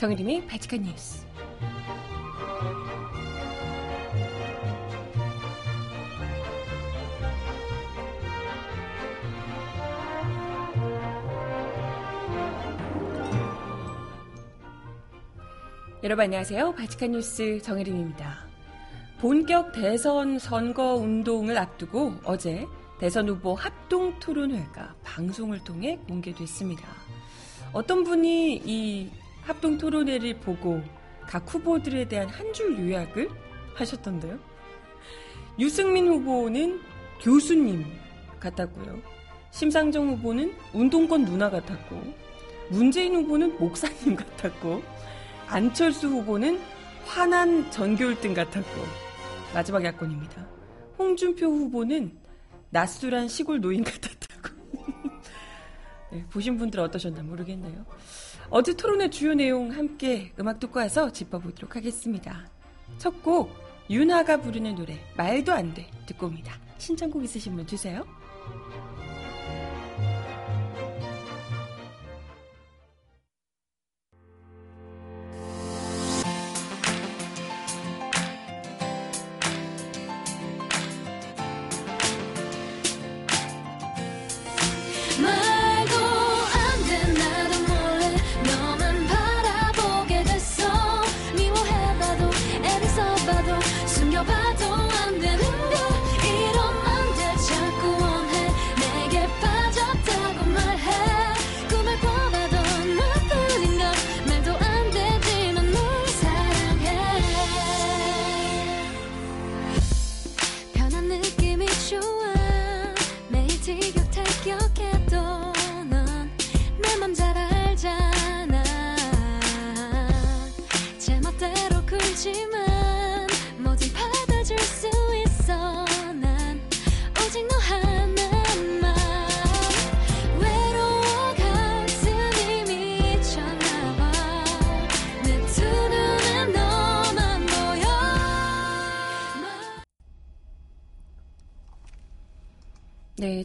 정혜림의 바칙한 뉴스. 여러분 안녕하세요. 바칙한 뉴스 정혜림입니다. 본격 대선 선거 운동을 앞두고 어제 대선 후보 합동 토론회가 방송을 통해 공개됐습니다. 어떤 분이 이 합동 토론회를 보고 각 후보들에 대한 한 줄 요약을 하셨던데요. 유승민 후보는 교수님 같았고요. 심상정 후보는 운동권 누나 같았고, 문재인 후보는 목사님 같았고, 안철수 후보는 화난 전교일등 같았고 마지막 야권입니다. 홍준표 후보는 낯술한 시골 노인 같았다고. 네, 보신 분들 어떠셨나 모르겠네요. 어제 토론의 주요 내용 함께 음악 듣고 와서 짚어보도록 하겠습니다. 첫 곡 윤하가 부르는 노래 말도 안 돼 듣고 옵니다. 신청곡 있으신 분 주세요.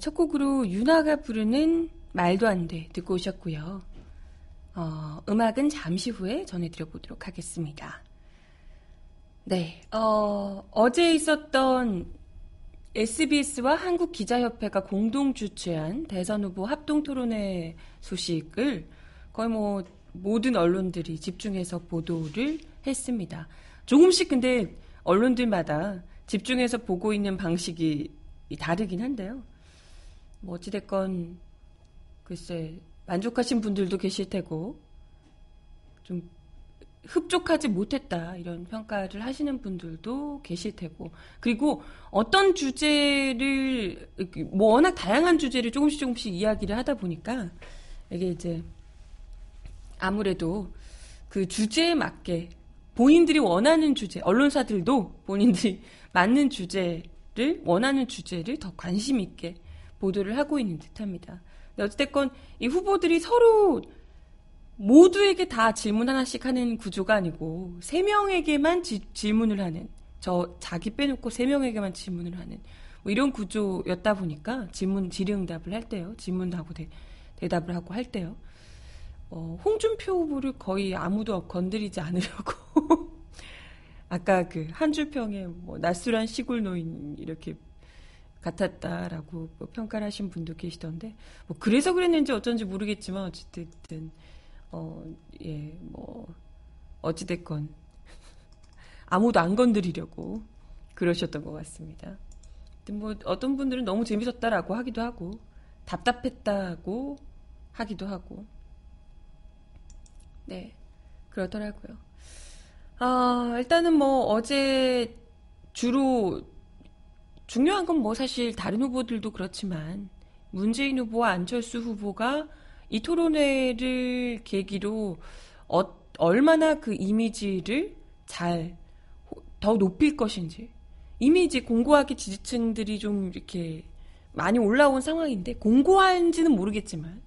첫 곡으로 윤아가 부르는 말도 안 돼 듣고 오셨고요. 어, 음악은 잠시 후에 전해드려보도록 하겠습니다. 네, 어, 어제 있었던 SBS와 한국기자협회가 공동 주최한 대선 후보 합동 토론회 소식을 거의 뭐 모든 언론들이 집중해서 보도를 했습니다. 조금씩 근데 언론들마다 집중해서 보고 있는 방식이 다르긴 한데요. 뭐 어찌됐건 글쎄 만족하신 분들도 계실 테고 좀 흡족하지 못했다 이런 평가를 하시는 분들도 계실 테고. 그리고 어떤 주제를 뭐 워낙 다양한 주제를 조금씩 조금씩 이야기를 하다 보니까 이게 이제 아무래도 그 주제에 맞게 본인들이 원하는 주제 언론사들도 본인들이 맞는 주제를 원하는 주제를 더 관심 있게 보도를 하고 있는 듯합니다. 어찌됐건 이 후보들이 서로 모두에게 다 질문 하나씩 하는 구조가 아니고 세 명에게만 지, 질문을 하는 저 자기 빼놓고 세 명에게만 질문을 하는 뭐 이런 구조였다 보니까 질문 질의응답을 할 때요 질문도 하고 대, 대답을 하고 할 때요 어, 홍준표 후보를 거의 아무도 건드리지 않으려고 아까 그 한줄평에 뭐 낯설한 시골 노인 이렇게 같았다라고 뭐 평가를 하신 분도 계시던데 뭐 그래서 그랬는지 어쩐지 모르겠지만 어쨌든 어예뭐 어찌됐건 아무도 안 건드리려고 그러셨던 것 같습니다. 뭐 어떤 분들은 너무 재밌었다라고 하기도 하고 답답했다고 하기도 하고 네 그러더라고요. 아 일단은 뭐 어제 주로 중요한 건 뭐 사실 다른 후보들도 그렇지만 문재인 후보와 안철수 후보가 이 토론회를 계기로 어, 얼마나 그 이미지를 잘 더 높일 것인지 이미 이제 공고하게 지지층들이 좀 이렇게 많이 올라온 상황인데 공고한지는 모르겠지만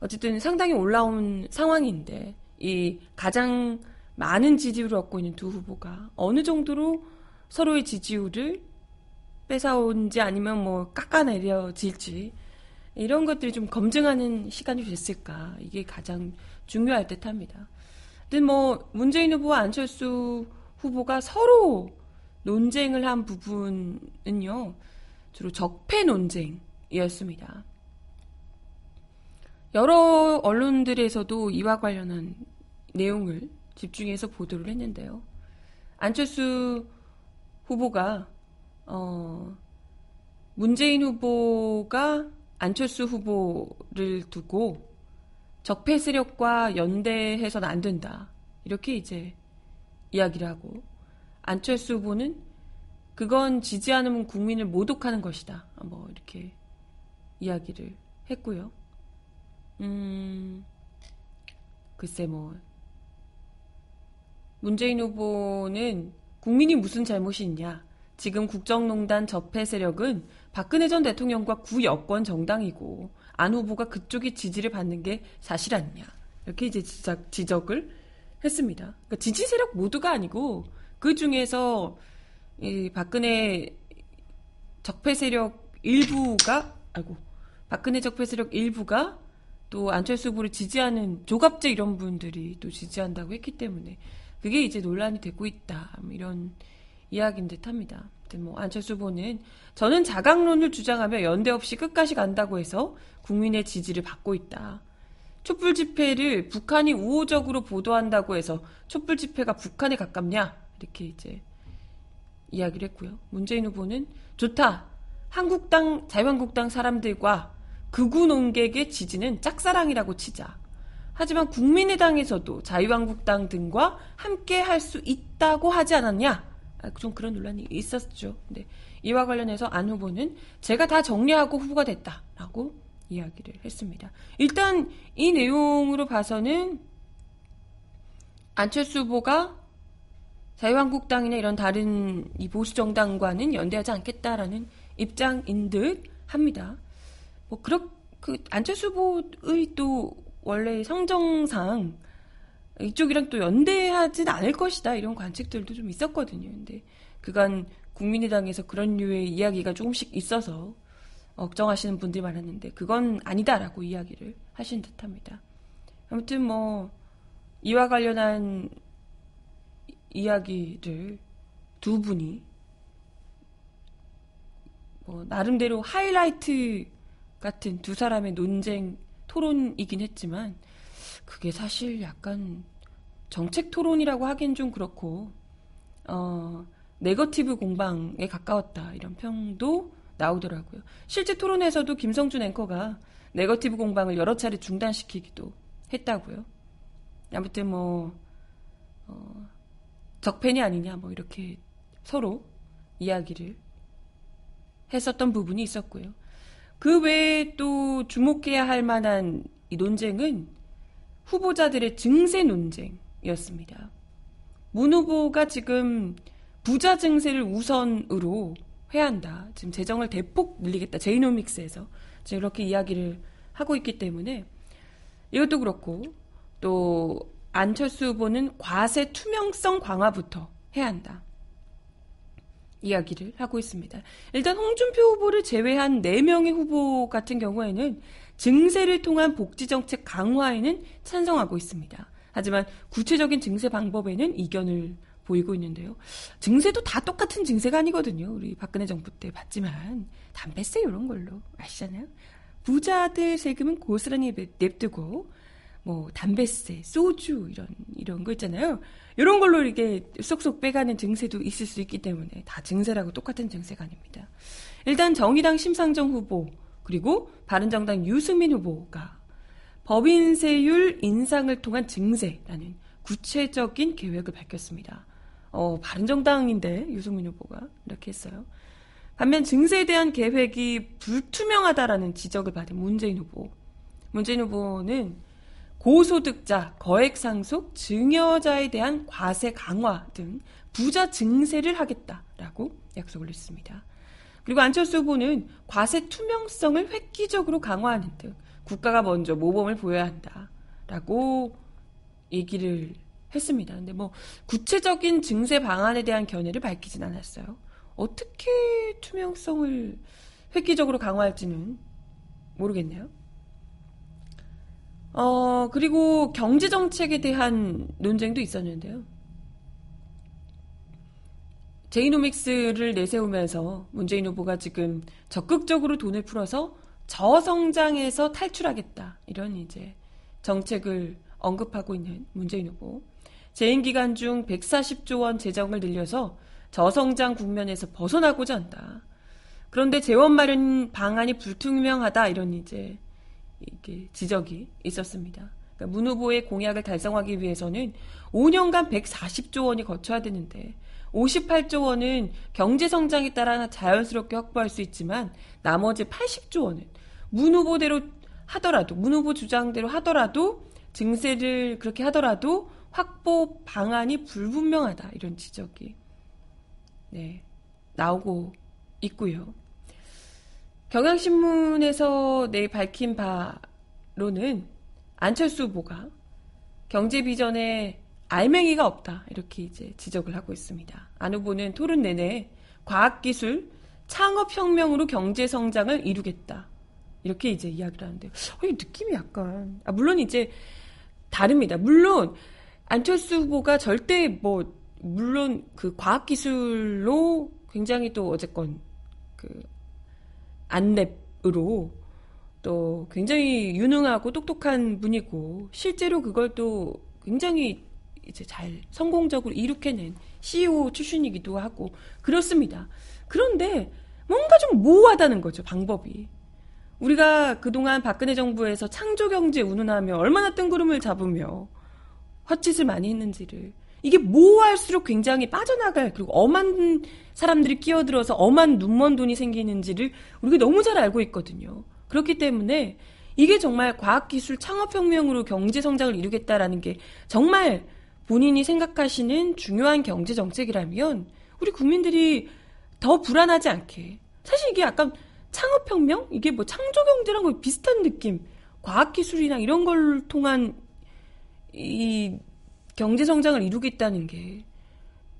어쨌든 상당히 올라온 상황인데 이 가장 많은 지지율을 얻고 있는 두 후보가 어느 정도로 서로의 지지율을 뺏어온지 아니면 뭐 깎아내려질지 이런 것들이 좀 검증하는 시간이 됐을까 이게 가장 중요할 듯합니다. 뭐 문재인 후보와 안철수 후보가 서로 논쟁을 한 부분은요. 주로 적폐 논쟁이었습니다. 여러 언론들에서도 이와 관련한 내용을 집중해서 보도를 했는데요. 안철수 후보가 어 문재인 후보가 안철수 후보를 두고 적폐 세력과 연대해서는 안 된다. 이렇게 이제 이야기를 하고 안철수 후보는 그건 지지 않으면 국민을 모독하는 것이다. 뭐 이렇게 이야기를 했고요. 음, 글쎄 뭐 문재인 후보는 국민이 무슨 잘못이 있냐. 지금 국정농단 적폐 세력은 박근혜 전 대통령과 구여권 정당이고 안 후보가 그쪽의 지지를 받는 게 사실 아니냐. 이렇게 이제 지적, 지적을 했습니다. 그러니까 지지 세력 모두가 아니고 그 중에서 이 박근혜 적폐 세력 일부가 아이고 박근혜 적폐 세력 일부가 또 안철수 후보를 지지하는 조갑제 이런 분들이 또 지지한다고 했기 때문에 그게 이제 논란이 되고 있다 뭐 이런 이야기인 듯합니다. 뭐 안철수 후보는 저는 자강론을 주장하며 연대 없이 끝까지 간다고 해서 국민의 지지를 받고 있다. 촛불 집회를 북한이 우호적으로 보도한다고 해서 촛불 집회가 북한에 가깝냐 이렇게 이제 이야기를 했고요. 문재인 후보는 좋다. 한국당 자유한국당 사람들과 극우 농객의 지지는 짝사랑이라고 치자. 하지만 국민의당에서도 자유한국당 등과 함께 할 수 있다고 하지 않았냐? 아, 좀 그런 논란이 있었죠. 근데 이와 관련해서 안 후보는 제가 다 정리하고 후보가 됐다라고 이야기를 했습니다. 일단 이 내용으로 봐서는 안철수 후보가 자유한국당이나 이런 다른 이 보수 정당과는 연대하지 않겠다라는 입장인 듯 합니다. 뭐 그렇 그 안철수 후보의 또 원래 성정상 이쪽이랑 또 연대하진 않을 것이다 이런 관측들도 좀 있었거든요. 근데 그간 국민의당에서 그런 류의 이야기가 조금씩 있어서 걱정하시는 분들이 많았는데 그건 아니다라고 이야기를 하신 듯합니다. 아무튼 뭐 이와 관련한 이야기를 두 분이 뭐 나름대로 하이라이트 같은 두 사람의 논쟁 토론이긴 했지만 그게 사실 약간 정책 토론이라고 하기엔 좀 그렇고 어 네거티브 공방에 가까웠다 이런 평도 나오더라고요. 실제 토론에서도 김성준 앵커가 네거티브 공방을 여러 차례 중단시키기도 했다고요. 아무튼 뭐 어, 적팬이 아니냐 뭐 이렇게 서로 이야기를 했었던 부분이 있었고요. 그 외에 또 주목해야 할 만한 이 논쟁은 후보자들의 증세 논쟁이었습니다. 문 후보가 지금 부자 증세를 우선으로 해야 한다. 지금 재정을 대폭 늘리겠다. 제이노믹스에서 지금 이렇게 이야기를 하고 있기 때문에 이것도 그렇고 또 안철수 후보는 과세 투명성 강화부터 해야 한다. 이야기를 하고 있습니다. 일단 홍준표 후보를 제외한 4명의 후보 같은 경우에는 증세를 통한 복지 정책 강화에는 찬성하고 있습니다. 하지만 구체적인 증세 방법에는 이견을 보이고 있는데요. 증세도 다 똑같은 증세가 아니거든요. 우리 박근혜 정부 때 봤지만 담배세 이런 걸로 아시잖아요. 부자들 세금은 고스란히 냅두고 뭐 담배세, 소주 이런 이런 거 있잖아요. 이런 걸로 이렇게 쏙쏙 빼가는 증세도 있을 수 있기 때문에 다 증세라고 똑같은 증세가 아닙니다. 일단 정의당 심상정 후보 그리고 바른정당 유승민 후보가 법인세율 인상을 통한 증세라는 구체적인 계획을 밝혔습니다. 어, 바른정당인데 유승민 후보가 이렇게 했어요. 반면 증세에 대한 계획이 불투명하다라는 지적을 받은 문재인 후보. 문재인 후보는 고소득자, 거액 상속, 증여자에 대한 과세 강화 등 부자 증세를 하겠다라고 약속을 했습니다. 그리고 안철수 후보는 과세 투명성을 획기적으로 강화하는 등 국가가 먼저 모범을 보여야 한다라고 얘기를 했습니다. 근데 뭐 구체적인 증세 방안에 대한 견해를 밝히진 않았어요. 어떻게 투명성을 획기적으로 강화할지는 모르겠네요. 어, 그리고 경제 정책에 대한 논쟁도 있었는데요. 제이노믹스를 내세우면서 문재인 후보가 지금 적극적으로 돈을 풀어서 저성장에서 탈출하겠다. 이런 이제 정책을 언급하고 있는 문재인 후보. 재임 기간 중 140조 원 재정을 늘려서 저성장 국면에서 벗어나고자 한다. 그런데 재원 마련 방안이 불투명하다 이런 이제 이게 지적이 있었습니다. 그러니까 문 후보의 공약을 달성하기 위해서는 5년간 140조 원이 거쳐야 되는데 58조 원은 경제 성장에 따라 자연스럽게 확보할 수 있지만 나머지 80조 원은 문 후보대로 하더라도 문 후보 주장대로 하더라도 증세를 그렇게 하더라도 확보 방안이 불분명하다 이런 지적이 네, 나오고 있고요. 경향신문에서 내일 밝힌 바로는 안철수 후보가 경제 비전에 알맹이가 없다 이렇게 이제 지적을 하고 있습니다. 안 후보는 토론 내내 과학기술 창업혁명으로 경제 성장을 이루겠다 이렇게 이제 이야기를 하는데 어, 이 느낌이 약간 아, 물론 이제 다릅니다. 물론 안철수 후보가 절대 뭐 물론 그 과학기술로 굉장히 또 어쨌건 그 안랩으로 또 굉장히 유능하고 똑똑한 분이고 실제로 그걸 또 굉장히 이제 잘 성공적으로 이룩해낸 CEO 출신이기도 하고 그렇습니다. 그런데 뭔가 좀 모호하다는 거죠 방법이. 우리가 그동안 박근혜 정부에서 창조경제 운운하며 얼마나 뜬구름을 잡으며 헛짓을 많이 했는지를 이게 모호할수록 굉장히 빠져나갈 그리고 엄한 사람들이 끼어들어서 엄한 눈먼 돈이 생기는지를 우리가 너무 잘 알고 있거든요. 그렇기 때문에 이게 정말 과학기술 창업혁명으로 경제 성장을 이루겠다라는 게 정말 본인이 생각하시는 중요한 경제 정책이라면 우리 국민들이 더 불안하지 않게 사실 이게 약간 창업혁명? 이게 뭐 창조경제랑 거의 비슷한 느낌 과학기술이나 이런 걸 통한 이 경제 성장을 이루겠다는 게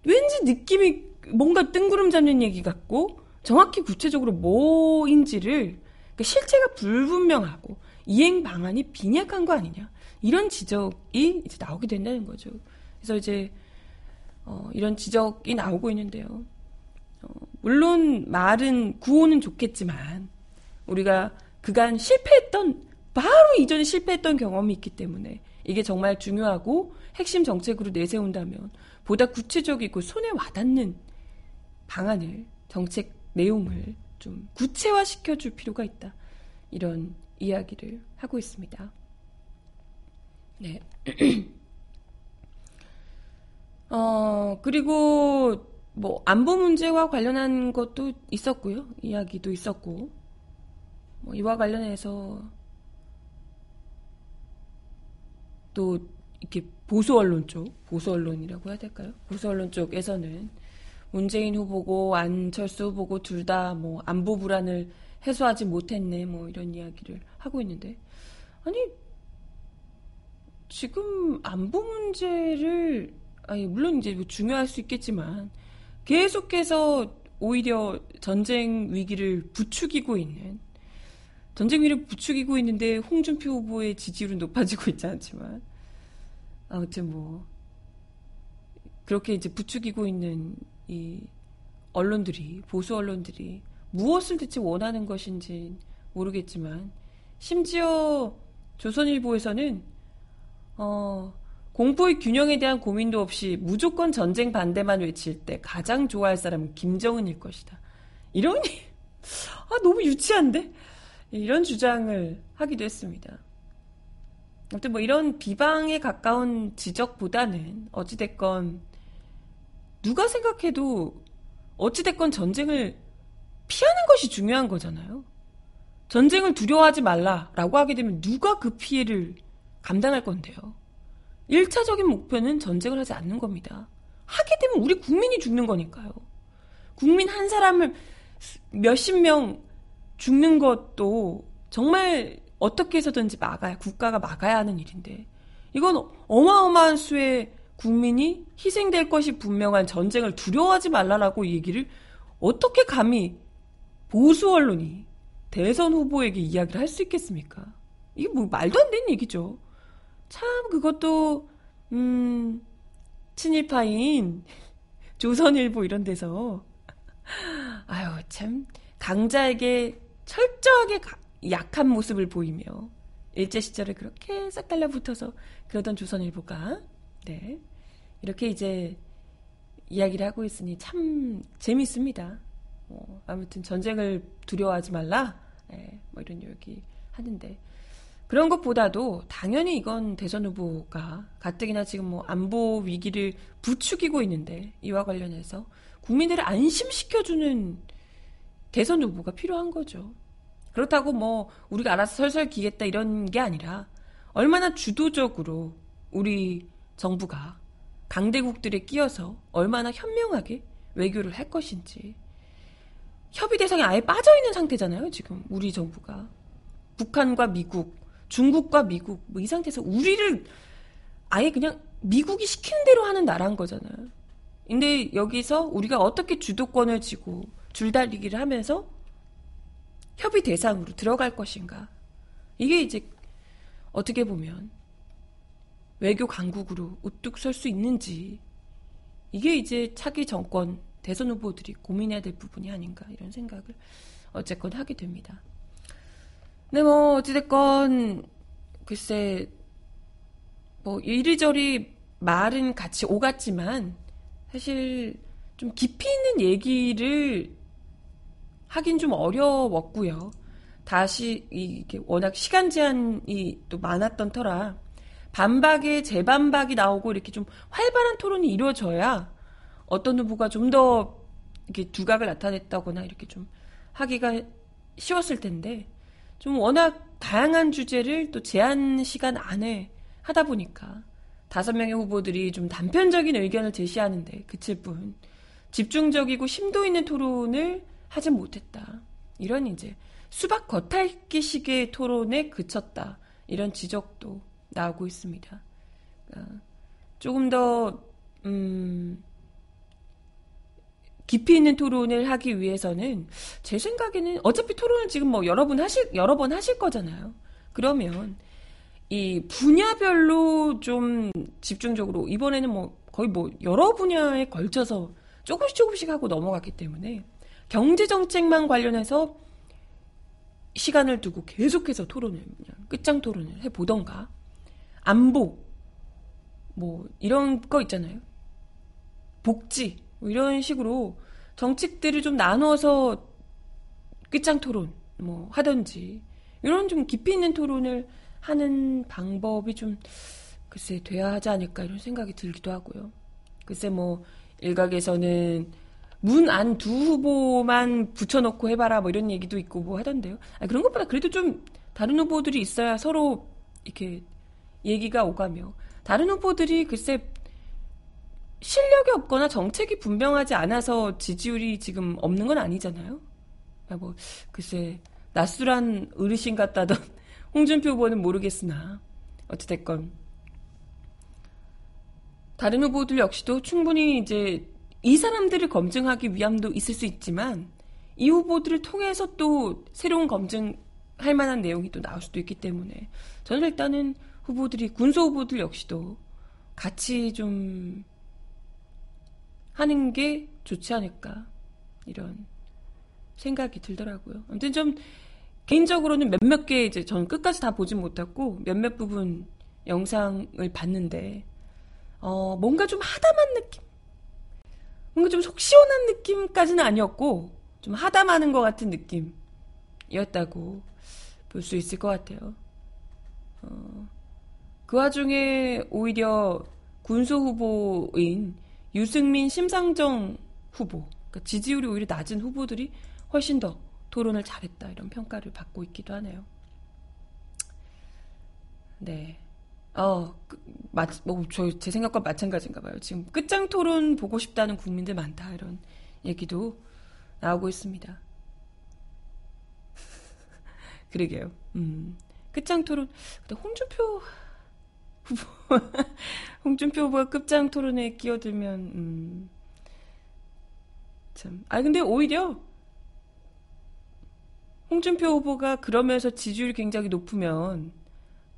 왠지 느낌이 뭔가 뜬구름 잡는 얘기 같고 정확히 구체적으로 뭐인지를 그러니까 실체가 불분명하고 이행 방안이 빈약한 거 아니냐 이런 지적이 이제 나오게 된다는 거죠. 그래서 이제 어, 이런 지적이 나오고 있는데요. 어, 물론 말은 구호는 좋겠지만 우리가 그간 실패했던 바로 이전에 실패했던 경험이 있기 때문에 이게 정말 중요하고 핵심 정책으로 내세운다면 보다 구체적이고 손에 와닿는 방안을 정책 내용을 좀 구체화 시켜 줄 필요가 있다. 이런 이야기를 하고 있습니다. 네. 어, 그리고 뭐 안보 문제와 관련한 것도 있었고요. 이야기도 있었고. 뭐 이와 관련해서 또 이렇게 보수 언론 쪽, 보수 언론이라고 해야 될까요? 보수 언론 쪽에서는 문재인 후보고 안철수 후보고 둘 다 뭐 안보 불안을 해소하지 못했네 뭐 이런 이야기를 하고 있는데 아니 지금 안보 문제를 아니 물론 이제 뭐 중요할 수 있겠지만 계속해서 오히려 전쟁 위기를 부추기고 있는 전쟁 위기를 부추기고 있는데 홍준표 후보의 지지율은 높아지고 있지 않지만 아무튼 뭐 그렇게 이제 부추기고 있는 이 언론들이 보수 언론들이 무엇을 대체 원하는 것인지 모르겠지만 심지어 조선일보에서는 어 공포의 균형에 대한 고민도 없이 무조건 전쟁 반대만 외칠 때 가장 좋아할 사람은 김정은일 것이다. 이러니 아 너무 유치한데 이런 주장을 하기도 했습니다. 아무튼 뭐 이런 비방에 가까운 지적보다는 어찌됐건 누가 생각해도 어찌됐건 전쟁을 피하는 것이 중요한 거잖아요. 전쟁을 두려워하지 말라라고 하게 되면 누가 그 피해를 감당할 건데요. 1차적인 목표는 전쟁을 하지 않는 겁니다. 하게 되면 우리 국민이 죽는 거니까요. 국민 한 사람을 몇십 명 죽는 것도 정말 어떻게 해서든지 막아야 국가가 막아야 하는 일인데 이건 어마어마한 수의 국민이 희생될 것이 분명한 전쟁을 두려워하지 말라라고 얘기를 어떻게 감히 보수 언론이 대선 후보에게 이야기를 할 수 있겠습니까? 이게 뭐 말도 안 되는 얘기죠. 참 그것도 음 친일파인 조선일보 이런 데서 아유 참 강자에게 철저하게 약한 모습을 보이며 일제 시절에 그렇게 싹 달라붙어서 그러던 조선일보가 네 이렇게 이제 이야기를 하고 있으니 참 재밌습니다. 어, 아무튼 전쟁을 두려워하지 말라. 네, 뭐 이런 얘기 하는데 그런 것보다도 당연히 이건 대선 후보가 가뜩이나 지금 뭐 안보 위기를 부추기고 있는데 이와 관련해서 국민들을 안심시켜주는 대선 후보가 필요한 거죠. 그렇다고 뭐 우리가 알아서 설설 기겠다 이런 게 아니라 얼마나 주도적으로 우리 정부가 강대국들에 끼어서 얼마나 현명하게 외교를 할 것인지 협의 대상에 아예 빠져 있는 상태잖아요, 지금 우리 정부가. 북한과 미국, 중국과 미국 뭐 이 상태에서 우리를 아예 그냥 미국이 시키는 대로 하는 나라인 거잖아요. 근데 여기서 우리가 어떻게 주도권을 쥐고 줄다리기를 하면서 협의 대상으로 들어갈 것인가. 이게 이제 어떻게 보면 외교 강국으로 우뚝 설 수 있는지 이게 이제 차기 정권 대선 후보들이 고민해야 될 부분이 아닌가 이런 생각을 어쨌건 하게 됩니다. 근데 뭐 어찌됐건 글쎄 뭐 이리저리 말은 같이 오갔지만 사실 좀 깊이 있는 얘기를 하긴 좀 어려웠고요. 다시 이게 워낙 시간 제한이 또 많았던 터라 반박에 재반박이 나오고 이렇게 좀 활발한 토론이 이루어져야 어떤 후보가 좀 더 이렇게 두각을 나타냈다거나 이렇게 좀 하기가 쉬웠을 텐데 좀 워낙 다양한 주제를 또 제한 시간 안에 하다 보니까 다섯 명의 후보들이 좀 단편적인 의견을 제시하는데 그칠 뿐 집중적이고 심도 있는 토론을 하지 못했다. 이런 이제 수박 겉핥기식의 토론에 그쳤다. 이런 지적도 나오고 있습니다. 그러니까 조금 더 음, 깊이 있는 토론을 하기 위해서는 제 생각에는 어차피 토론을 지금 뭐 여러 번 하실 여러 번 하실 거잖아요. 그러면 이 분야별로 좀 집중적으로 이번에는 뭐 거의 뭐 여러 분야에 걸쳐서 조금씩 조금씩 하고 넘어갔기 때문에 경제 정책만 관련해서 시간을 두고 계속해서 토론을 그냥 끝장 토론을 해 보던가 안보 뭐 이런 거 있잖아요. 복지 뭐 이런 식으로 정책들을 좀 나눠서 끝장 토론 뭐 하든지 이런 좀 깊이 있는 토론을 하는 방법이 좀 글쎄 돼야 하지 않을까 이런 생각이 들기도 하고요. 글쎄 뭐 일각에서는 문 안 두 후보만 붙여놓고 해봐라 뭐 이런 얘기도 있고 뭐 하던데요. 아니, 그런 것보다 그래도 좀 다른 후보들이 있어야 서로 이렇게 얘기가 오가며 다른 후보들이 글쎄 실력이 없거나 정책이 분명하지 않아서 지지율이 지금 없는 건 아니잖아요. 아, 뭐 글쎄 낯술한 어르신 같다던 홍준표 후보는 모르겠으나 어찌됐건 다른 후보들 역시도 충분히 이제 이 사람들을 검증하기 위함도 있을 수 있지만 이 후보들을 통해서 또 새로운 검증할 만한 내용이 또 나올 수도 있기 때문에 저는 일단은 후보들이 군소 후보들 역시도 같이 좀 하는 게 좋지 않을까 이런 생각이 들더라고요. 아무튼 좀 개인적으로는 몇몇 개 이제 전 끝까지 다 보진 못했고 몇몇 부분 영상을 봤는데 어 뭔가 좀 하담한 느낌, 뭔가 좀 속 시원한 느낌까지는 아니었고 좀 하담하는 것 같은 느낌이었다고 볼 수 있을 것 같아요. 어, 그 와중에 오히려 군소 후보인 유승민, 심상정 후보, 그러니까 지지율이 오히려 낮은 후보들이 훨씬 더 토론을 잘했다 이런 평가를 받고 있기도 하네요. 네. 어, 그, 마, 뭐, 저, 제 생각과 마찬가지인가 봐요. 지금 끝장 토론 보고 싶다는 국민들 많다. 이런 얘기도 나오고 있습니다. 그러게요. 음. 끝장 토론. 근데 홍준표 후보, 홍준표 후보가 끝장 토론에 끼어들면, 음, 참. 아, 근데 오히려, 홍준표 후보가 그러면서 지지율이 굉장히 높으면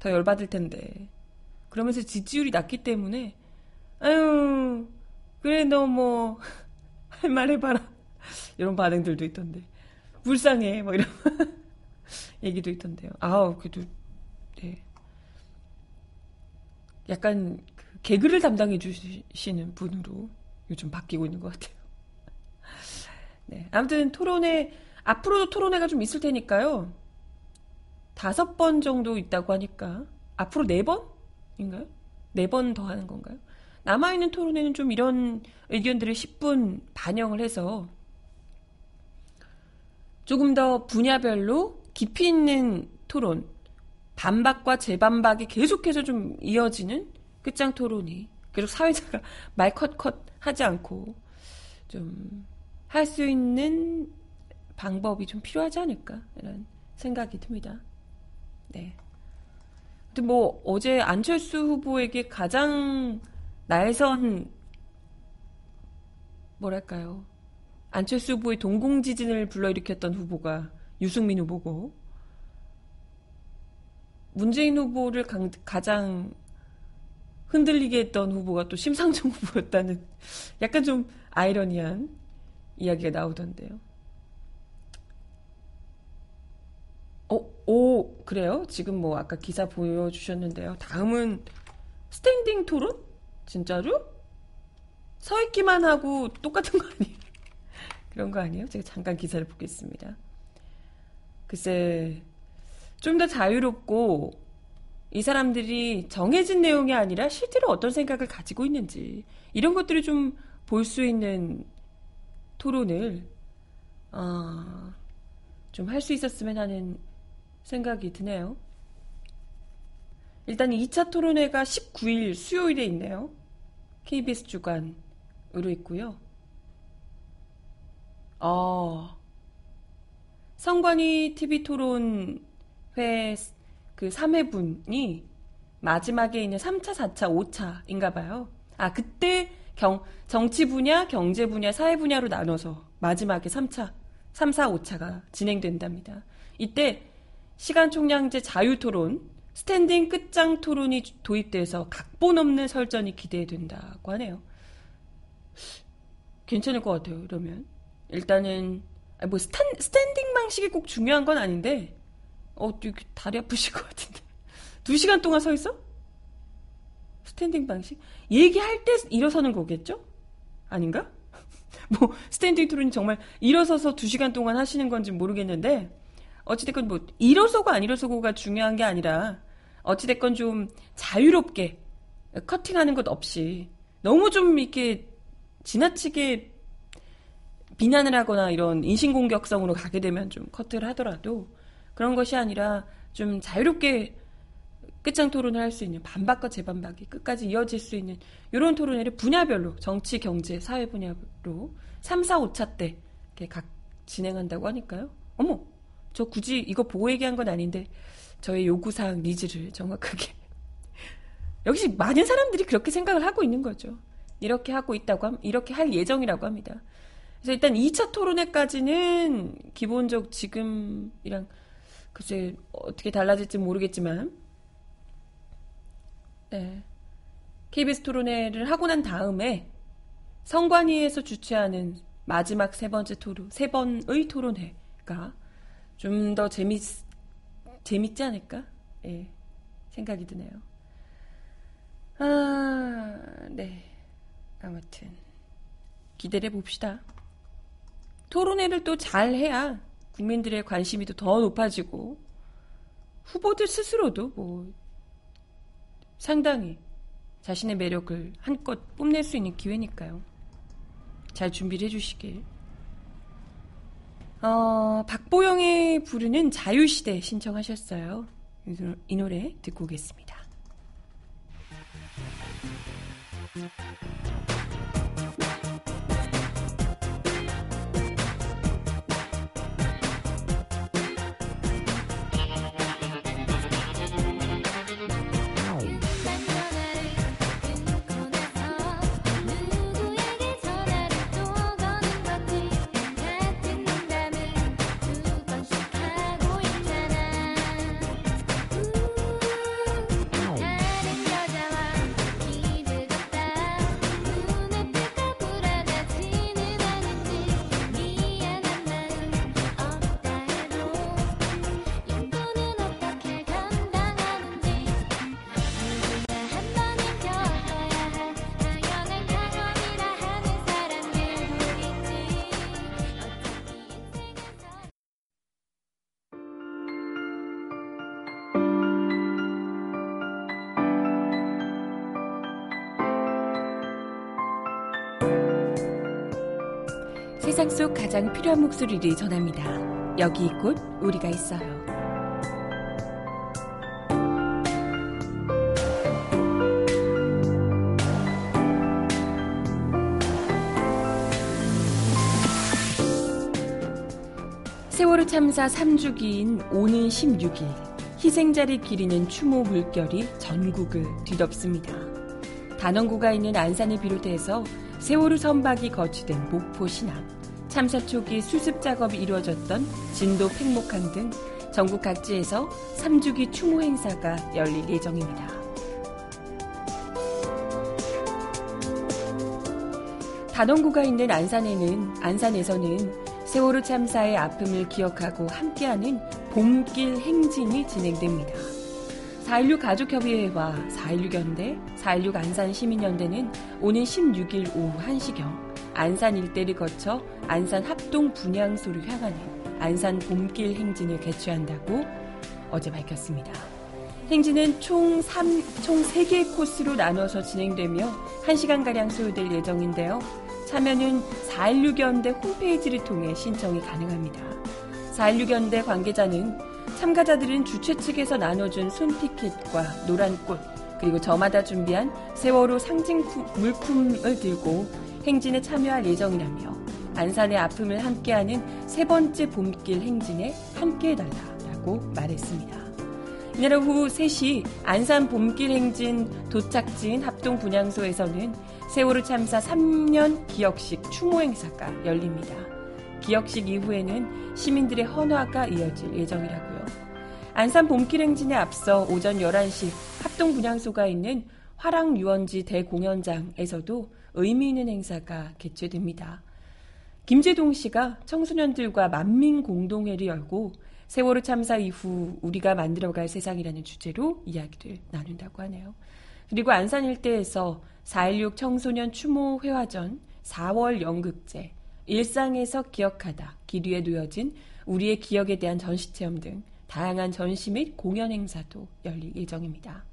더 열받을 텐데, 그러면서 지지율이 낮기 때문에 아유 그래 너 뭐 할 말 해봐라 이런 반응들도 있던데 불쌍해 뭐 이런 얘기도 있던데요. 아우 그래도 네. 약간 그 개그를 담당해 주시는 분으로 요즘 바뀌고 있는 것 같아요. 네. 아무튼 토론회, 앞으로도 토론회가 좀 있을 테니까요. 다섯 번 정도 있다고 하니까. 앞으로 네 번인가요? 네 번 더 하는 건가요? 남아있는 토론회는 좀 이런 의견들을 10분 반영을 해서 조금 더 분야별로 깊이 있는 토론, 반박과 재반박이 계속해서 좀 이어지는 끝장 토론이 계속 사회자가 말 컷컷 하지 않고 좀 할 수 있는 방법이 좀 필요하지 않을까 이런 생각이 듭니다. 네. 근데 뭐 어제 안철수 후보에게 가장 날선 뭐랄까요 안철수 후보의 동공지진을 불러일으켰던 후보가 유승민 후보고 문재인 후보를 강, 가장 흔들리게 했던 후보가 또 심상정 후보였다는 약간 좀 아이러니한 이야기가 나오던데요. 어, 오, 그래요? 지금 뭐 아까 기사 보여주셨는데요. 다음은 스탠딩 토론? 진짜로? 서 있기만 하고 똑같은 거 아니에요? 그런 거 아니에요? 제가 잠깐 기사를 보겠습니다. 글쎄, 좀 더 자유롭고 이 사람들이 정해진 내용이 아니라 실제로 어떤 생각을 가지고 있는지 이런 것들을 좀 볼 수 있는 토론을 어, 좀할 수 있었으면 하는 생각이 드네요. 일단 2차 토론회가 19일 수요일에 있네요. KBS 주간으로 있고요. 어, 성관이 TV 토론 회 그 3회분이 마지막에 있는 3차, 4차, 5차인가 봐요. 아, 그때 경, 정치 분야, 경제 분야, 사회 분야로 나눠서 마지막에 3차, 3, 4, 5차가 진행된답니다. 이때 시간 총량제 자유 토론, 스탠딩 끝장 토론이 도입돼서 각본 없는 설전이 기대된다고 하네요. 괜찮을 것 같아요, 이러면. 일단은, 뭐, stan, standing 방식이 꼭 중요한 건 아닌데, 어, 다리 아프실 것 같은데. 두 시간 동안 서 있어? standing 방식? 얘기할 때 일어서는 거겠죠? 아닌가? 뭐, standing 토론이 정말 일어서서 두 시간 동안 하시는 건지 모르겠는데, 어찌됐건 뭐, 일어서고 안 일어서고가 중요한 게 아니라, 어찌됐건 좀 자유롭게 커팅하는 것 없이, 너무 좀 이렇게 지나치게 비난을 하거나 이런 인신공격성으로 가게 되면 좀 커트를 하더라도, 그런 것이 아니라 좀 자유롭게 끝장 토론을 할 수 있는 반박과 재반박이 끝까지 이어질 수 있는 이런 토론회를 분야별로 정치, 경제, 사회 분야로 3, 4, 5차 때 이렇게 각 진행한다고 하니까요. 어머, 저 굳이 이거 보고 얘기한 건 아닌데 저의 요구사항 needs를 정확하게 역시 많은 사람들이 그렇게 생각을 하고 있는 거죠. 이렇게 하고 있다고 함, 이렇게 할 예정이라고 합니다. 그래서 일단 2차 토론회까지는 기본적 지금이랑 글쎄 어떻게 달라질지 모르겠지만 네. KBS 토론회를 하고 난 다음에 선관위에서 주최하는 마지막 세 번째 토론, 세 번의 토론회가 좀 더 재밌, 재밌지 않을까? 예, 생각이 드네요. 아, 네. 아무튼, 기대를 해 봅시다. 토론회를 또 잘 해야 국민들의 관심이 더 높아지고 후보들 스스로도 뭐 상당히 자신의 매력을 한껏 뽐낼 수 있는 기회니까요. 잘 준비를 해주시길. 어, 박보영의 부르는 자유시대 신청하셨어요. 이 노래 듣고 오겠습니다. 세상 속 가장 필요한 목소리를 전합니다. 여기 곧 우리가 있어요. 세월호 참사 3주기인 오는 16일 희생자를 기리는 추모 물결이 전국을 뒤덮습니다. 단원구가 있는 안산을 비롯해서 세월호 선박이 거치된 목포 신항, 참사 초기 수습 작업이 이루어졌던 진도 팽목항 등 전국 각지에서 3주기 추모 행사가 열릴 예정입니다. 단원구가 있는 안산에는 안산에서는 세월호 참사의 아픔을 기억하고 함께하는 봄길 행진이 진행됩니다. 4.16 가족협의회와 4.16 연대, 4.16 안산시민연대는 오는 16일 오후 1시경 안산 일대를 거쳐 안산 합동 분향소를 향하는 안산 봄길 행진을 개최한다고 어제 밝혔습니다. 행진은 총 3, 총 3개의 코스로 나눠서 진행되며 1시간가량 소요될 예정인데요. 참여는 4.16연대 홈페이지를 통해 신청이 가능합니다. 4.16연대 관계자는 참가자들은 주최 측에서 나눠준 손피켓과 노란 꽃, 그리고 저마다 준비한 세월호 상징 물품을 들고 행진에 참여할 예정이라며 안산의 아픔을 함께하는 세 번째 봄길 행진에 함께해달라고 말했습니다. 이날 오후 3시 안산 봄길 행진 도착지인 합동 분향소에서는 세월호 참사 3년 기억식 추모 행사가 열립니다. 기억식 이후에는 시민들의 헌화가 이어질 예정이라고요. 안산 봄길 행진에 앞서 오전 11시 합동 분향소가 있는 화랑 유원지 대공연장에서도 의미 있는 행사가 개최됩니다. 김재동 씨가 청소년들과 만민 공동회를 열고 세월호 참사 이후 우리가 만들어갈 세상이라는 주제로 이야기를 나눈다고 하네요. 그리고 안산 일대에서 4.16 청소년 추모 회화전 4월 연극제, 일상에서 기억하다, 길 위에 놓여진 우리의 기억에 대한 전시체험 등 다양한 전시 및 공연 행사도 열릴 예정입니다.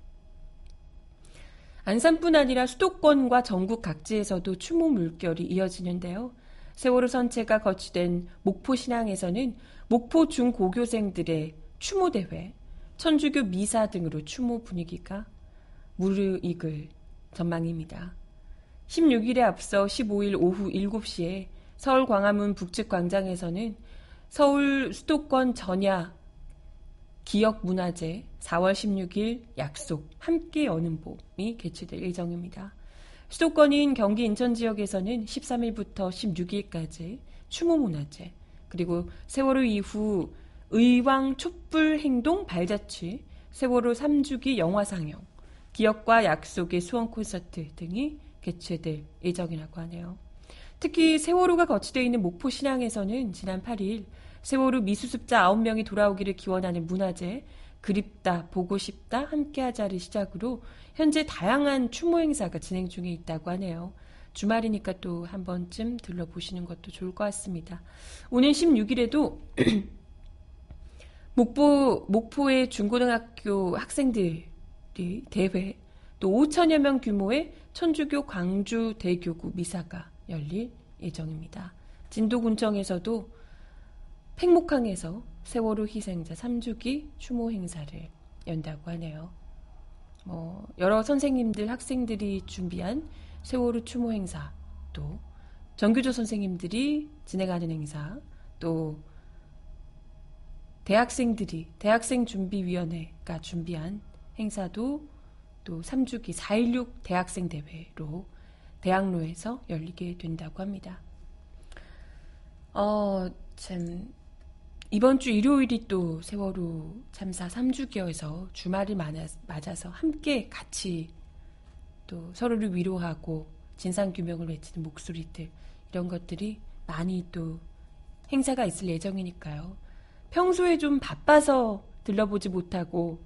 안산뿐 아니라 수도권과 전국 각지에서도 추모 물결이 이어지는데요. 세월호 선체가 거치된 목포 신앙에서는 목포 중고교생들의 추모 대회, 천주교 미사 등으로 추모 분위기가 무르익을 전망입니다. 16일에 앞서 15일 오후 7시에 서울 광화문 북측 광장에서는 서울 수도권 전야 기억문화제 4월 16일 약속 함께 여는 봄이 개최될 예정입니다. 수도권인 경기 인천 지역에서는 13일부터 16일까지 추모문화제 그리고 세월호 이후 의왕 촛불 행동 발자취 세월호 3주기 영화 상영 기억과 약속의 수원 콘서트 등이 개최될 예정이라고 하네요. 특히 세월호가 거치되어 있는 목포 신앙에서는 지난 8일 세월호 미수습자 9명이 돌아오기를 기원하는 문화제 그립다, 보고 싶다, 함께하자를 시작으로 현재 다양한 추모 행사가 진행 중에 있다고 하네요. 주말이니까 또 한 번쯤 들러보시는 것도 좋을 것 같습니다. 오늘 16일에도 목포, 목포의 중고등학교 학생들 대회, 또 5천여 명 규모의 천주교 광주 대교구 미사가 열릴 예정입니다. 진도군청에서도 팽목항에서 세월호 희생자 3주기 추모 행사를 연다고 하네요. 뭐 여러 선생님들, 학생들이 준비한 세월호 추모 행사, 또 정규조 선생님들이 진행하는 행사, 또 대학생들이 대학생 준비위원회가 준비한 행사도 또 3주기 4.16 대학생 대회로 대학로에서 열리게 된다고 합니다. 어, 참, 이번 주 일요일이 또 세월호 참사 3주기여서 주말을 맞아서 함께 같이 또 서로를 위로하고 진상규명을 외치는 목소리들, 이런 것들이 많이 또 행사가 있을 예정이니까요. 평소에 좀 바빠서 들러보지 못하고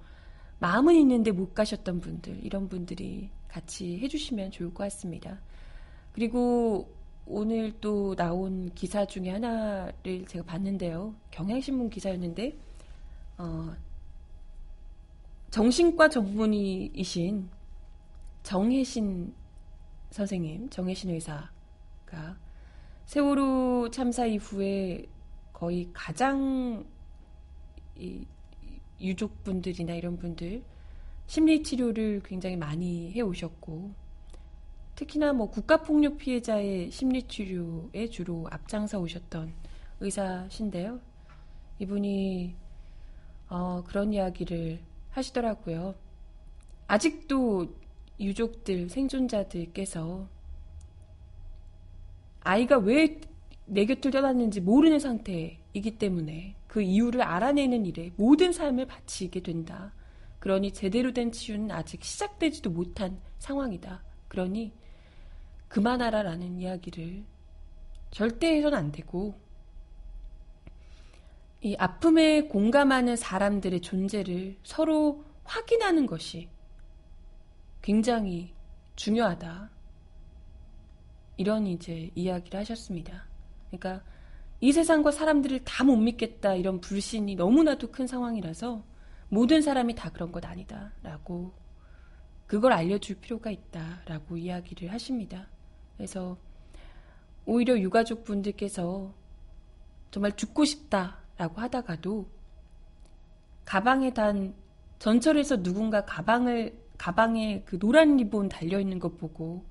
마음은 있는데 못 가셨던 분들, 이런 분들이 같이 해주시면 좋을 것 같습니다. 그리고 오늘 또 나온 기사 중에 하나를 제가 봤는데요. 경향신문 기사였는데, 어, 정신과 전문의이신 정혜신 선생님, 정혜신 의사가 세월호 참사 이후에 거의 가장 유족분들이나 이런 분들 심리 치료를 굉장히 많이 해 오셨고 특히나 뭐 국가폭력 피해자의 심리 치료에 주로 앞장서 오셨던 의사신데요. 이분이 어, 그런 이야기를 하시더라고요. 아직도 유족들, 생존자들께서 아이가 왜 내 곁을 떠났는지 모르는 상태이기 때문에 그 이유를 알아내는 일에 모든 삶을 바치게 된다. 그러니 제대로 된 치유는 아직 시작되지도 못한 상황이다. 그러니 그만하라라는 이야기를 절대 해서는 안 되고 이 아픔에 공감하는 사람들의 존재를 서로 확인하는 것이 굉장히 중요하다. 이런 이제 이야기를 하셨습니다. 그러니까 이 세상과 사람들을 다 못 믿겠다 이런 불신이 너무나도 큰 상황이라서 모든 사람이 다 그런 것 아니다. 라고 그걸 알려줄 필요가 있다. 라고 이야기를 하십니다. 그래서 오히려 유가족 분들께서 정말 죽고 싶다. 라고 하다가도 가방에 단 전철에서 누군가 가방을 가방에 그 노란 리본 달려 있는 것 보고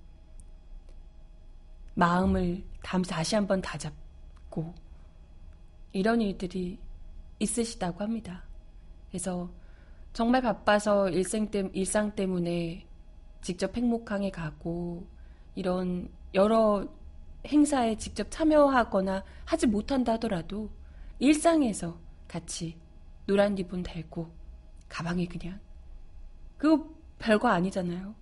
마음을 다시 한번 다잡고 이런 일들이 있으시다고 합니다. 그래서 정말 바빠서 일생 때, 일상 때문에 직접 팽목항에 가고 이런 여러 행사에 직접 참여하거나 하지 못한다 하더라도 일상에서 같이 노란 리본 달고 가방에 그냥 그거 별거 아니잖아요.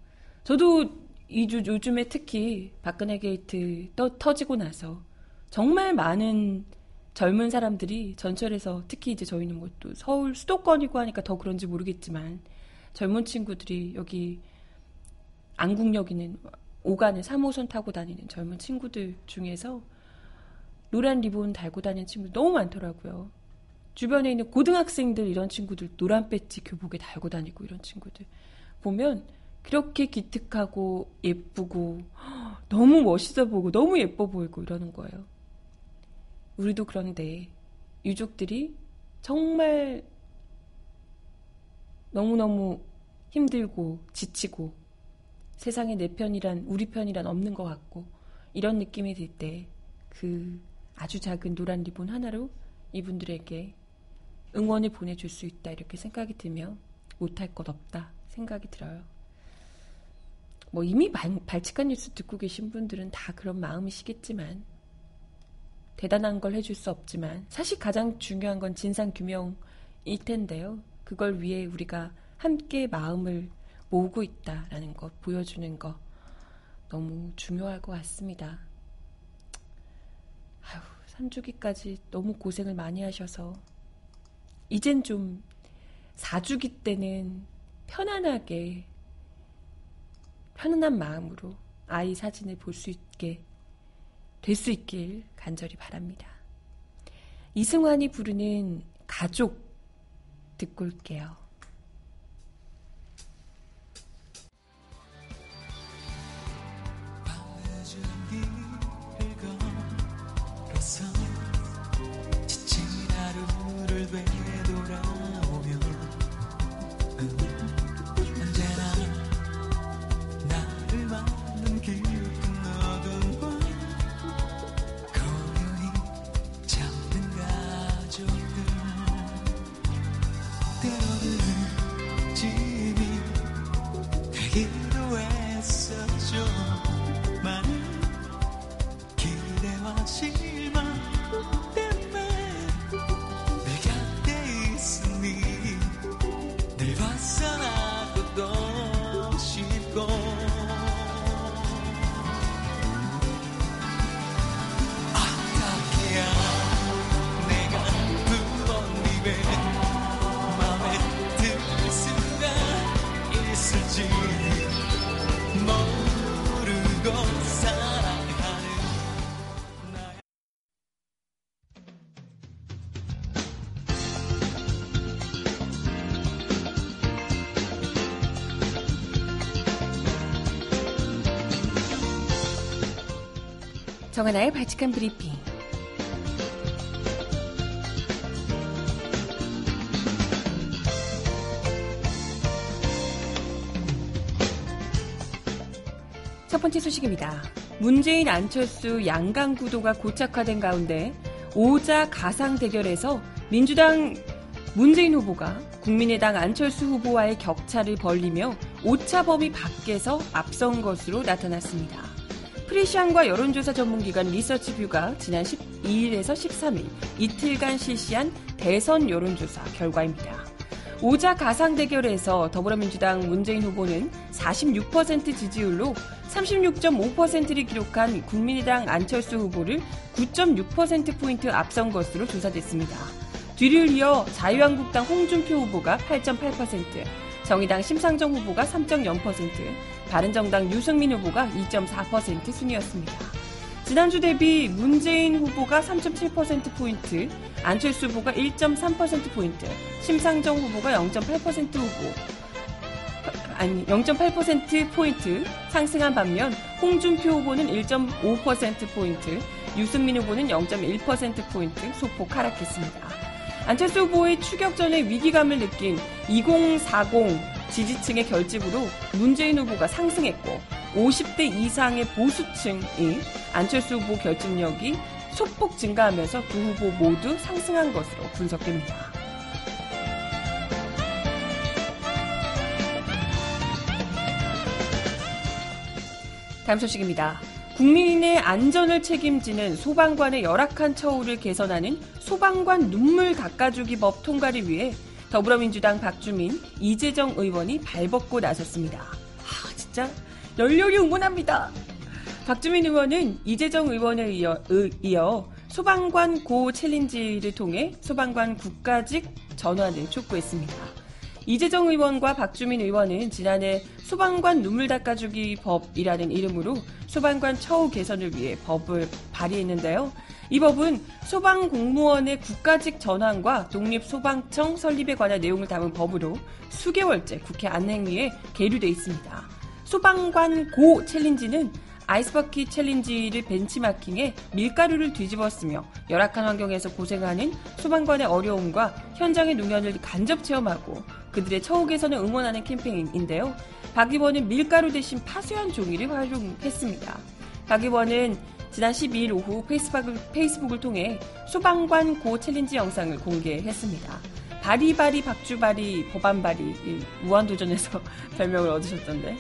저도 이주 요즘에 특히 박근혜 게이트 떠, 터지고 나서 정말 많은 젊은 사람들이 전철에서 특히 이제 저희는 뭐 또 서울 수도권이고 하니까 더 그런지 모르겠지만 젊은 친구들이 여기 안국역 있는 오간에 3호선 타고 다니는 젊은 친구들 중에서 노란 리본 달고 다니는 친구들 너무 많더라고요. 주변에 있는 고등학생들 이런 친구들 노란 배지 교복에 달고 다니고 이런 친구들 보면 그렇게 기특하고 예쁘고 너무 멋있어 보고 너무 예뻐 보이고 이러는 거예요. 우리도 그런데 유족들이 정말 너무너무 힘들고 지치고 세상에 내 편이란 우리 편이란 없는 것 같고 이런 느낌이 들 때 그 아주 작은 노란 리본 하나로 이분들에게 응원을 보내줄 수 있다 이렇게 생각이 들면 못할 것 없다 생각이 들어요. 뭐 이미 발 칙한 뉴스 듣고 계신 분들은 다 그런 마음이시겠지만 대단한 걸 해줄 수 없지만 사실 가장 중요한 건 진상 규명일 텐데요. 그걸 위해 우리가 함께 마음을 모으고 있다라는 것 보여주는 거 너무 중요할 것 같습니다. 아휴, 산주기까지 너무 고생을 많이 하셔서 이젠 좀 사주기 때는 편안하게 편안한 마음으로 아이 사진을 볼 수 있게 될 수 있길 간절히 바랍니다. 이승환이 부르는 가족 듣고 올게요. 정하나의 바칙한 브리핑. 첫 번째 소식입니다. 문재인 안철수 양강 구도가 고착화된 가운데 오자 가상 대결에서 민주당 문재인 후보가 국민의당 안철수 후보와의 격차를 벌리며 오차 범위 밖에서 앞선 것으로 나타났습니다. 프리시안과 여론조사 전문기관 리서치뷰가 지난 12일에서 13일 이틀간 실시한 대선 여론조사 결과입니다. 오자 가상 대결에서 더불어민주당 문재인 후보는 46% 지지율로 36.5%를 기록한 국민의당 안철수 후보를 9.6%포인트 앞선 것으로 조사됐습니다. 뒤를 이어 자유한국당 홍준표 후보가 8.8%, 정의당 심상정 후보가 3.0%, 바른정당 유승민 후보가 2.4% 순이었습니다. 지난주 대비 문재인 후보가 3.7%포인트, 안철수 후보가 1.3%포인트, 심상정 후보가 0.8% 후보, 아니 0.8%포인트 상승한 반면 홍준표 후보는 1.5%포인트, 유승민 후보는 0.1%포인트 소폭 하락했습니다. 안철수 후보의 추격전에 위기감을 느낀 2040 지지층의 결집으로 문재인 후보가 상승했고 50대 이상의 보수층이 안철수 후보 결집력이 소폭 증가하면서 두 후보 모두 상승한 것으로 분석됩니다. 다음 소식입니다. 국민의 안전을 책임지는 소방관의 열악한 처우를 개선하는 소방관 눈물 닦아주기 법 통과를 위해 더불어민주당 박주민, 이재정 의원이 발벗고 나섰습니다. 아, 진짜 열렬히 응원합니다. 박주민 의원은 이재정 의원에 이어, 이어 소방관 고 챌린지를 통해 소방관 국가직 전환을 촉구했습니다. 이재정 의원과 박주민 의원은 지난해 소방관 눈물 닦아주기 법이라는 이름으로 소방관 처우 개선을 위해 법을 발의했는데요. 이 법은 소방 공무원의 국가직 전환과 독립소방청 설립에 관한 내용을 담은 법으로 수개월째 국회 안행위에 계류돼 있습니다. 소방관 GO challenge는 ice bucket challenge를 벤치마킹해 밀가루를 뒤집어쓰며 열악한 환경에서 고생하는 소방관의 어려움과 현장의 노년을 간접 체험하고 그들의 처우 개선을 응원하는 캠페인인데요. 박 의원은 밀가루 대신 파쇄한 종이를 활용했습니다. 박 의원은 지난 12일 오후 페이스북을, 페이스북을 통해 소방관 GO challenge 영상을 공개했습니다. 발의발의 박주발의 법안발의 무한도전에서 별명을 얻으셨던데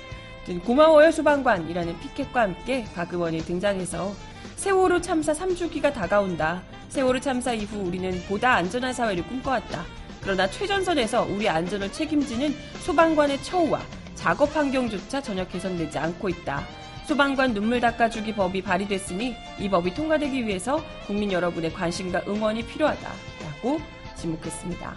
고마워요 소방관이라는 피켓과 함께 박 의원이 등장해서 세월호 참사 3주기가 다가온다. 세월호 참사 이후 우리는 보다 안전한 사회를 꿈꿔왔다. 그러나 최전선에서 우리 안전을 책임지는 소방관의 처우와 작업 환경조차 전혀 개선되지 않고 있다. 소방관 눈물 닦아주기 법이 발의됐으니 이 법이 통과되기 위해서 국민 여러분의 관심과 응원이 필요하다라고 지목했습니다.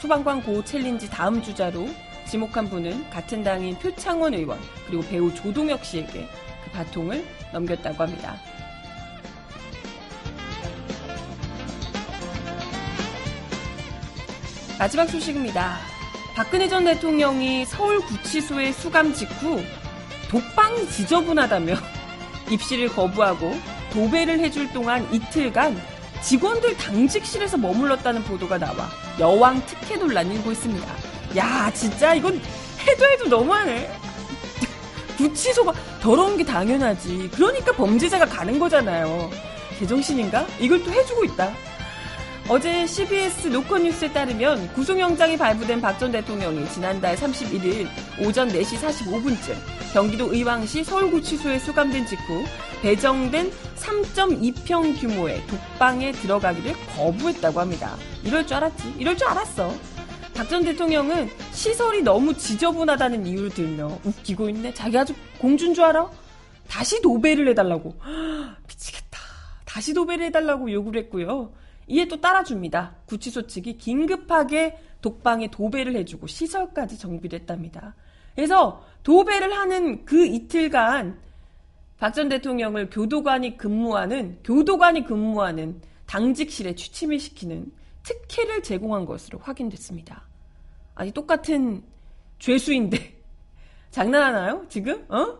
소방관 고 챌린지 다음 주자로 지목한 분은 같은 당인 표창원 의원 그리고 배우 조동혁 씨에게 그 바통을 넘겼다고 합니다. 마지막 소식입니다. 박근혜 전 대통령이 서울구치소에 수감 직후 독방이 지저분하다며 입시를 거부하고 도배를 해줄 동안 이틀간 직원들 당직실에서 머물렀다는 보도가 나와 여왕 특혜 논란이 일고 있습니다. 야, 진짜 이건 해도 해도 너무하네. 구치소가 더러운 게 당연하지. 그러니까 범죄자가 가는 거잖아요. 제정신인가? 이걸 또 해주고 있다. 어제 CBS 노컷뉴스에 따르면 구속영장이 발부된 박 전 대통령이 지난달 31일 오전 4시 45분쯤 경기도 의왕시 서울구치소에 수감된 직후 배정된 3.2평 규모의 독방에 들어가기를 거부했다고 합니다. 이럴 줄 알았지. 이럴 줄 알았어. 박 전 대통령은 시설이 너무 지저분하다는 이유를 들며 웃기고 있네. 자기 아주 공주인 줄 알아? 다시 도배를 해달라고. 미치겠다. 다시 도배를 해달라고 요구를 했고요. 이에 또 따라줍니다. 구치소 측이 긴급하게 독방에 도배를 해주고 시설까지 정비를 했답니다. 그래서 도배를 하는 그 이틀간 박 전 대통령을 교도관이 근무하는 교도관이 근무하는 당직실에 취침을 시키는 특혜를 제공한 것으로 확인됐습니다. 아니 똑같은 죄수인데 장난하나요? 지금? 어?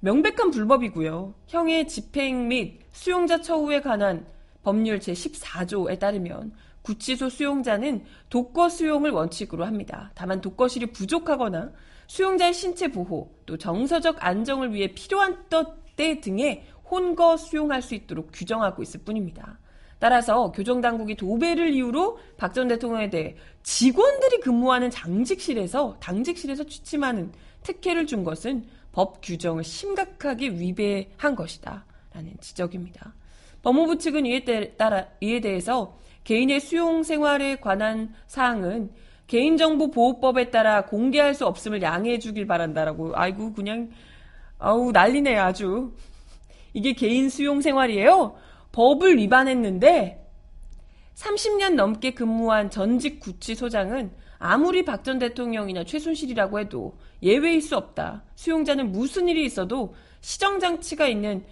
명백한 불법이고요. 형의 집행 및 수용자 처우에 관한 법률 제14조에 따르면 구치소 수용자는 독거 수용을 원칙으로 합니다. 다만 독거실이 부족하거나 수용자의 신체 보호, 또 정서적 안정을 위해 필요한 때 등에 혼거 수용할 수 있도록 규정하고 있을 뿐입니다. 따라서 교정당국이 도배를 이유로 박 전 대통령에 대해 직원들이 근무하는 장직실에서 당직실에서 취침하는 특혜를 준 것은 법 규정을 심각하게 위배한 것이다. 라는 지적입니다. 법무부 측은 이에, 따라, 이에 대해서 개인의 수용 생활에 관한 사항은 개인정보 보호법에 따라 공개할 수 없음을 양해해 주길 바란다라고. 아이고, 그냥, 아우, 난리네, 아주. 이게 개인 수용 생활이에요? 법을 위반했는데 30년 넘게 근무한 전직 구치소장은 아무리 박 전 대통령이나 최순실이라고 해도 예외일 수 없다. 수용자는 무슨 일이 있어도 시정장치가 있는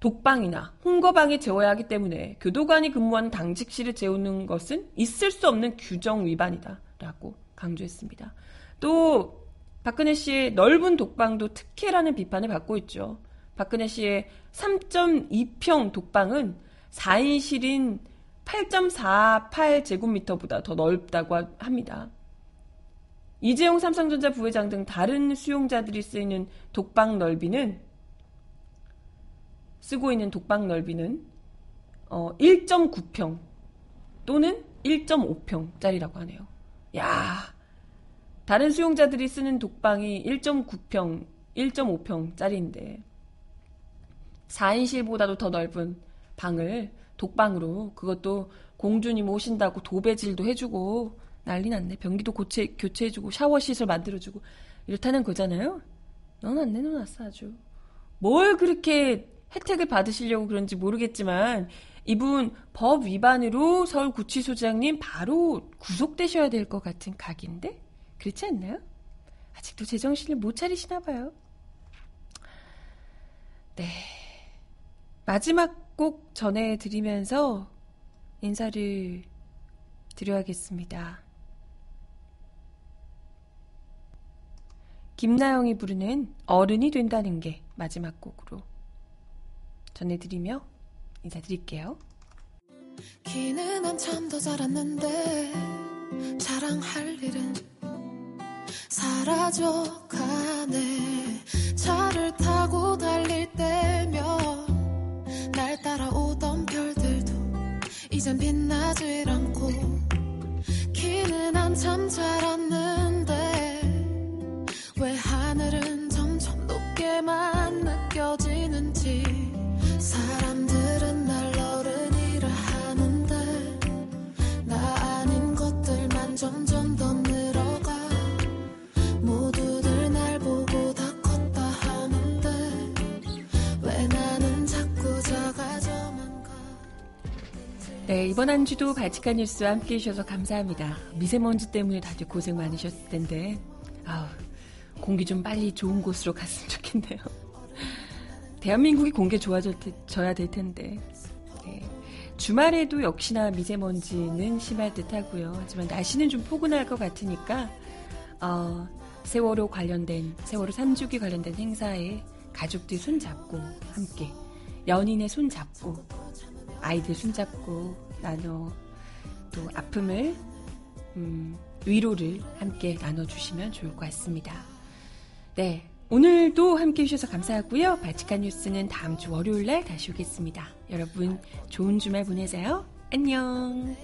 독방이나 홍거방에 재워야 하기 때문에 교도관이 근무하는 당직실을 재우는 것은 있을 수 없는 규정 위반이다. 라고 강조했습니다. 또 박근혜 씨의 넓은 독방도 특혜라는 비판을 받고 있죠. 박근혜 씨의 3.2평 독방은 4인실인 8.48제곱미터보다 더 넓다고 합니다. 이재용 삼성전자 부회장 등 다른 수용자들이 쓰이는 독방 넓이는 쓰고 있는 독방 넓이는 어, 1.9평 또는 1.5평짜리라고 하네요. 야, 다른 수용자들이 쓰는 독방이 1.9평, 1.5평짜리인데 4인실보다도 더 넓은 방을 독방으로 그것도 공주님 오신다고 도배질도 해주고 난리 났네. 변기도 고체, 교체해주고 샤워 시설 만들어주고 이렇다는 거잖아요. 넌 안 내놓았어 아주. 뭘 그렇게 혜택을 받으시려고 그런지 모르겠지만 이분 법 위반으로 서울구치소장님 바로 구속되셔야 될 것 같은 각인데 그렇지 않나요? 아직도 제정신을 못 차리시나 봐요. 네. 마지막 곡 전해드리면서 인사를 드려야겠습니다. 김나영이 부르는 어른이 된다는 게 마지막 곡으로 전해드리며 인사드릴게요. 기는 한참 더 자랐는데 자랑할 일은 사라져 가네 차를 타고 달릴 때면 날 따라오던 별들도 이젠 빛나질 않고 키는 한참 자랐는데 왜 하늘은 점점 높게만 느껴지는지 네, 이번 한 주도 바치카 뉴스와 함께 해주셔서 감사합니다. 미세먼지 때문에 다들 고생 많으셨을 텐데, 아우, 공기 좀 빨리 좋은 곳으로 갔으면 좋겠네요. 대한민국이 공기 좋아져야 될 텐데. 네. 주말에도 역시나 미세먼지는 심할 듯 하고요. 하지만 날씨는 좀 포근할 것 같으니까, 어, 세월호 관련된, 세월호 3주기 관련된 행사에 가족들 손잡고 함께, 연인의 손잡고, 아이들 손잡고 나눠 또 아픔을 음, 위로를 함께 나눠주시면 좋을 것 같습니다. 네. 오늘도 함께 해주셔서 감사하고요. 바치칸 뉴스는 다음 주 월요일 날 다시 오겠습니다. 여러분 좋은 주말 보내세요. 안녕.